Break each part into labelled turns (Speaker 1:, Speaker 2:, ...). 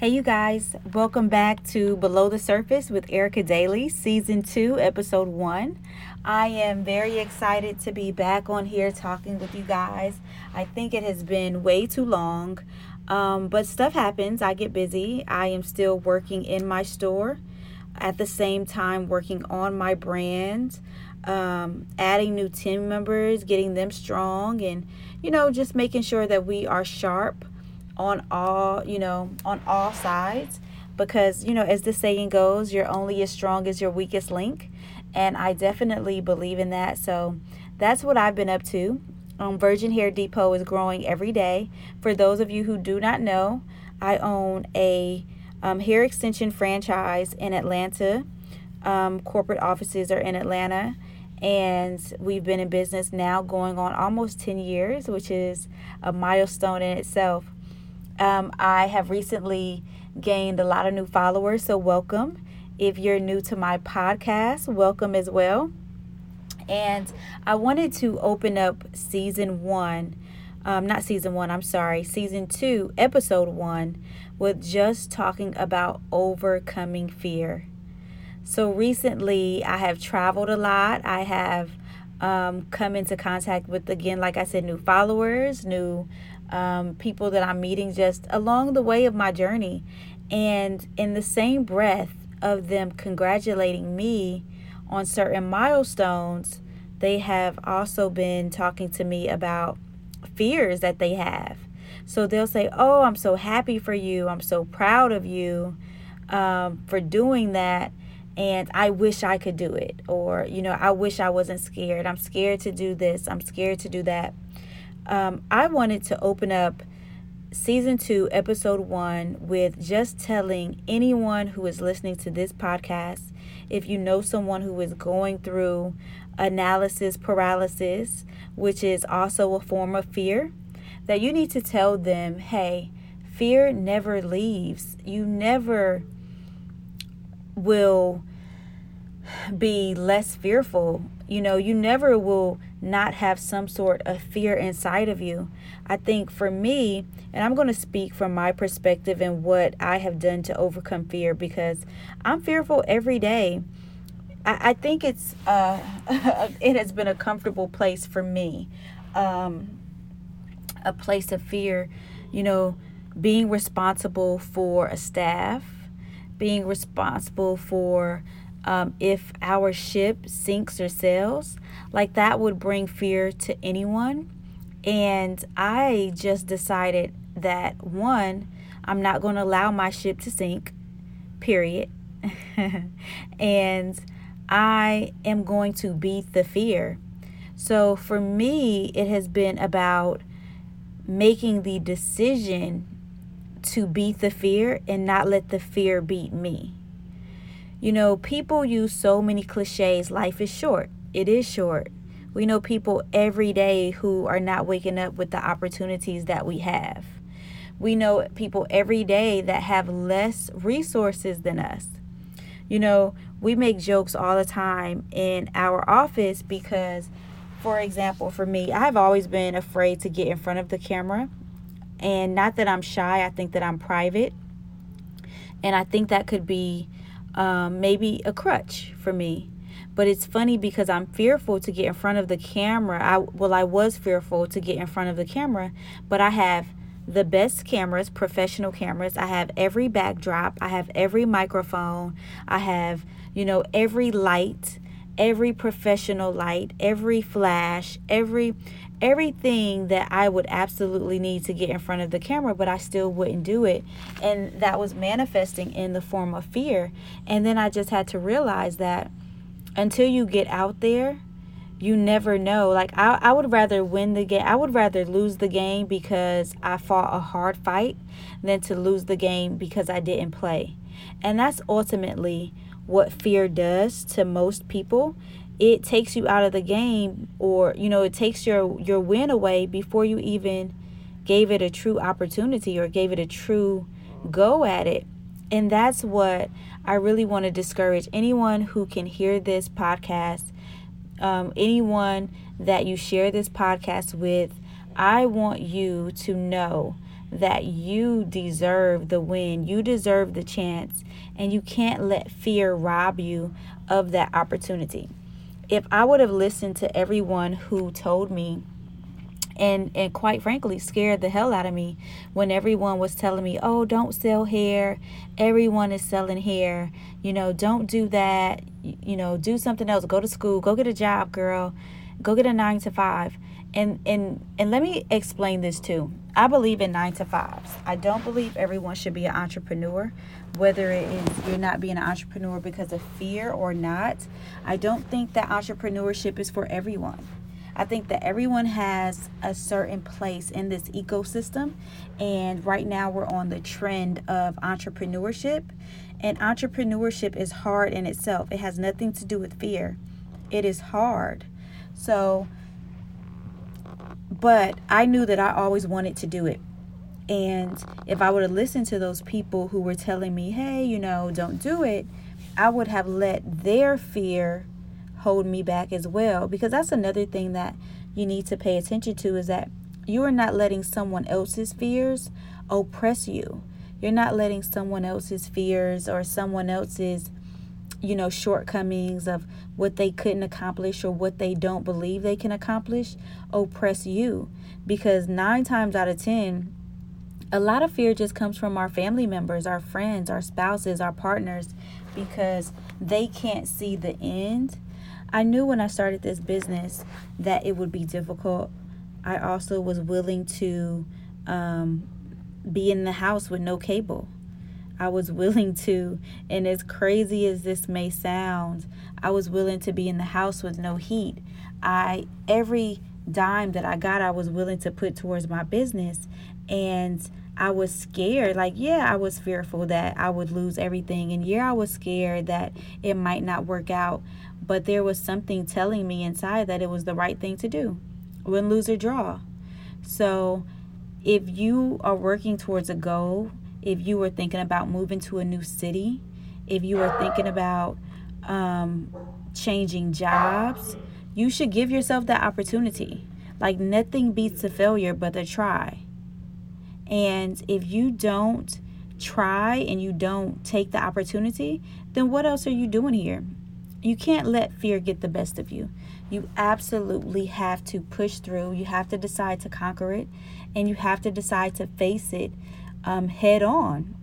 Speaker 1: Hey, you guys, welcome back to Below the Surface with Erica Daly, Season 2, Episode 1. I am very excited to be back on here talking with you guys. I think it has been way too long, um, but stuff happens. I get busy. I am still working in my store, at the same time, working on my brand, um, adding new team members, getting them strong, and, you know, just making sure that we are sharp on all, you know, on all sides because, you know, as the saying goes, you're only as strong as your weakest link. And I definitely believe in that. So that's what I've been up to. Um, Virgin Hair Depot is growing every day. For those of you who do not know, I own a um, hair extension franchise in Atlanta. Um, corporate offices are in Atlanta, and we've been in business now going on almost 10 years, which is a milestone in itself. Um, I have recently gained a lot of new followers, so welcome. If you're new to my podcast, welcome as well. And I wanted to open up season one, um, not season one, I'm sorry, season two, episode one, with just talking about overcoming fear. So recently, I have traveled a lot. I have um, come into contact with, again, like I said, new followers, new um, people that I'm meeting just along the way of my journey. And in the same breath of them congratulating me on certain milestones, they have also been talking to me about fears that they have. So they'll say, Oh, I'm so happy for you. I'm so proud of you um, for doing that. And I wish I could do it. Or, you know, I wish I wasn't scared. I'm scared to do this. I'm scared to do that um, I wanted to open up season two, episode one, with just telling anyone who is listening to this podcast if you know someone who is going through analysis paralysis, which is also a form of fear, that you need to tell them, hey, fear never leaves. You never will be less fearful. You know, you never will not have some sort of fear inside of you. I think for me, and I'm going to speak from my perspective and what I have done to overcome fear because I'm fearful every day. I, I think it's uh, it has been a comfortable place for me, um, a place of fear. You know, being responsible for a staff, being responsible for um, if our ship sinks or sails, like that would bring fear to anyone. And I just decided that one, I'm not going to allow my ship to sink, period. and I am going to beat the fear. So for me, it has been about making the decision to beat the fear and not let the fear beat me. You know, people use so many cliches. Life is short. It is short. We know people every day who are not waking up with the opportunities that we have. We know people every day that have less resources than us. You know, we make jokes all the time in our office because, for example, for me, I've always been afraid to get in front of the camera. And not that I'm shy, I think that I'm private. And I think that could be um, maybe a crutch for me. But it's funny because I'm fearful to get in front of the camera. I well, I was fearful to get in front of the camera, but I have the best cameras, professional cameras. I have every backdrop. I have every microphone. I have, you know, every light, every professional light, every flash, every everything that I would absolutely need to get in front of the camera, but I still wouldn't do it. And that was manifesting in the form of fear. And then I just had to realize that until you get out there, you never know. Like, I, I would rather win the game, I would rather lose the game because I fought a hard fight than to lose the game because I didn't play. And that's ultimately what fear does to most people it takes you out of the game or you know it takes your your win away before you even gave it a true opportunity or gave it a true go at it. And that's what i really want to discourage anyone who can hear this podcast um, anyone that you share this podcast with. I want you to know that you deserve the win, you deserve the chance, and you can't let fear rob you of that opportunity. If I would have listened to everyone who told me and and quite frankly scared the hell out of me when everyone was telling me oh don't sell hair. Everyone is selling hair. You know don't do that. You know do something else. Go to school. Go get a job girl. Go get a 9 to 5 and and and let me explain this too i believe in 9 to 5s i don't believe everyone should be an entrepreneur whether it is you're not being an entrepreneur because of fear or not i don't think that entrepreneurship is for everyone I think that everyone has a certain place in this ecosystem. And right now we're on the trend of entrepreneurship. And entrepreneurship is hard in itself, it has nothing to do with fear. It is hard. So, but I knew that I always wanted to do it. And if I would have listened to those people who were telling me, hey, you know, don't do it, I would have let their fear hold me back as well because that's another thing that you need to pay attention to is that you are not letting someone else's fears oppress you. You're not letting someone else's fears or someone else's you know shortcomings of what they couldn't accomplish or what they don't believe they can accomplish oppress you because 9 times out of 10 a lot of fear just comes from our family members, our friends, our spouses, our partners because they can't see the end I knew when I started this business that it would be difficult. I also was willing to um, be in the house with no cable. I was willing to, and as crazy as this may sound, I was willing to be in the house with no heat. I every dime that I got, I was willing to put towards my business, and I was scared. Like, yeah, I was fearful that I would lose everything, and yeah, I was scared that it might not work out but there was something telling me inside that it was the right thing to do win, lose, or draw. So if you are working towards a goal, if you were thinking about moving to a new city, if you were thinking about um, changing jobs, you should give yourself that opportunity. Like nothing beats a failure but a try. And if you don't try and you don't take the opportunity, then what else are you doing here? you can't let fear get the best of you. You absolutely have to push through. You have to decide to conquer it, and you have to decide to face it um, head on.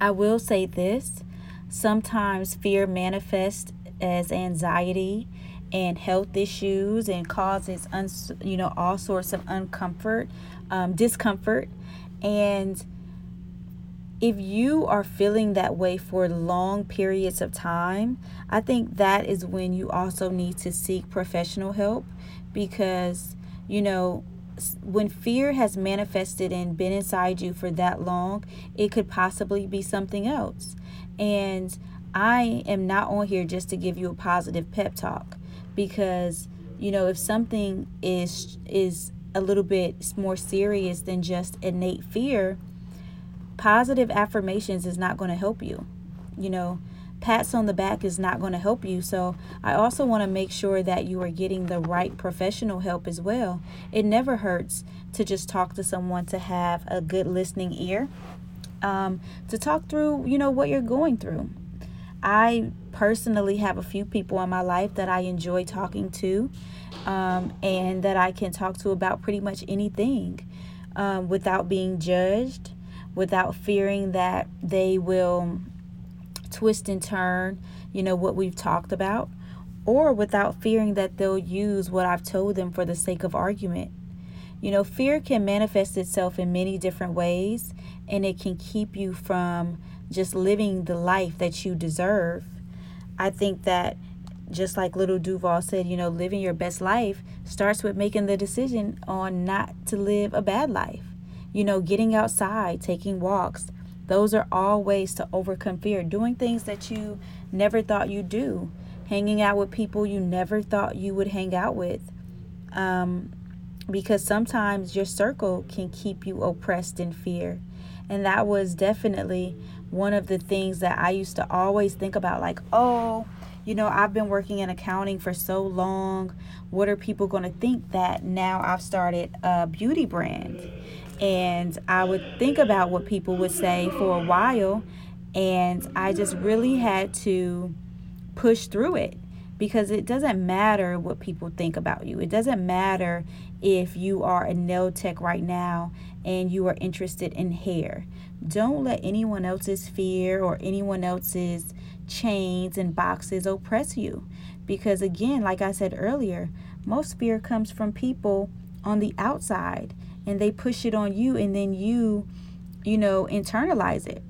Speaker 1: I will say this sometimes fear manifests as anxiety and health issues and causes uns- you know all sorts of uncomfort um, discomfort and if you are feeling that way for long periods of time, I think that is when you also need to seek professional help because, you know, when fear has manifested and been inside you for that long, it could possibly be something else. And I am not on here just to give you a positive pep talk because, you know, if something is is a little bit more serious than just innate fear, positive affirmations is not going to help you. You know, pats on the back is not going to help you. So, I also want to make sure that you are getting the right professional help as well. It never hurts to just talk to someone to have a good listening ear, um, to talk through, you know, what you're going through. I personally have a few people in my life that I enjoy talking to um, and that I can talk to about pretty much anything um, without being judged without fearing that they will twist and turn, you know, what we've talked about, or without fearing that they'll use what I've told them for the sake of argument. You know, fear can manifest itself in many different ways, and it can keep you from just living the life that you deserve. I think that just like Lil Duval said, you know, living your best life starts with making the decision on not to live a bad life you know, getting outside, taking walks. Those are all ways to overcome fear. Doing things that you never thought you'd do, hanging out with people you never thought you would hang out with. Um, because sometimes your circle can keep you oppressed in fear. And that was definitely one of the things that I used to always think about like, oh, you know, I've been working in accounting for so long. What are people going to think that now I've started a beauty brand? And I would think about what people would say for a while. And I just really had to push through it because it doesn't matter what people think about you. It doesn't matter if you are a nail tech right now and you are interested in hair. Don't let anyone else's fear or anyone else's chains and boxes oppress you. Because, again, like I said earlier, most fear comes from people on the outside and they push it on you and then you, you know, internalize it.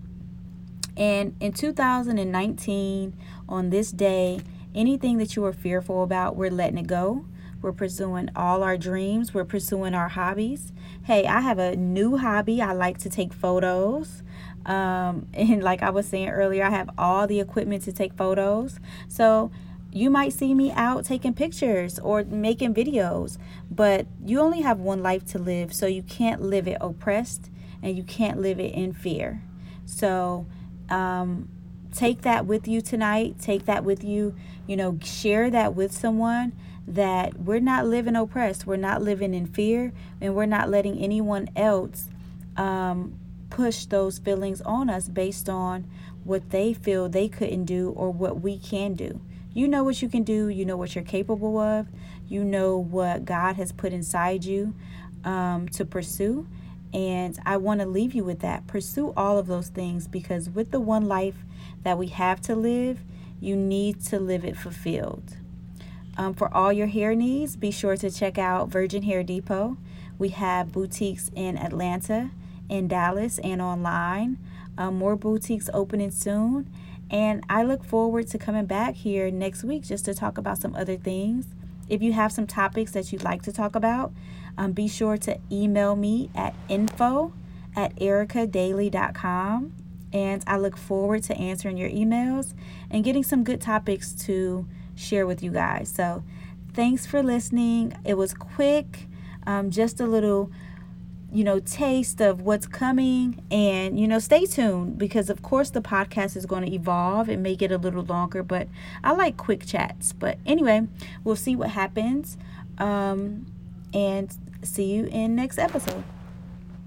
Speaker 1: And in 2019, on this day, anything that you are fearful about, we're letting it go. We're pursuing all our dreams. We're pursuing our hobbies. Hey, I have a new hobby. I like to take photos. Um, and like I was saying earlier, I have all the equipment to take photos. So you might see me out taking pictures or making videos, but you only have one life to live. So you can't live it oppressed and you can't live it in fear. So, um, take that with you tonight. Take that with you. You know, share that with someone that we're not living oppressed. We're not living in fear, and we're not letting anyone else um, push those feelings on us based on what they feel they couldn't do or what we can do. You know what you can do, you know what you're capable of, you know what God has put inside you um, to pursue. And I want to leave you with that. Pursue all of those things because with the one life that we have to live, you need to live it fulfilled. Um, for all your hair needs, be sure to check out Virgin Hair Depot. We have boutiques in Atlanta, in Dallas, and online. Um, more boutiques opening soon. And I look forward to coming back here next week just to talk about some other things. If you have some topics that you'd like to talk about, um, be sure to email me at info at ericadaily.com. And I look forward to answering your emails and getting some good topics to share with you guys. So thanks for listening. It was quick, um, just a little, you know, taste of what's coming. And, you know, stay tuned because, of course, the podcast is going to evolve. It may get a little longer, but I like quick chats. But anyway, we'll see what happens. Um, and see you in next episode.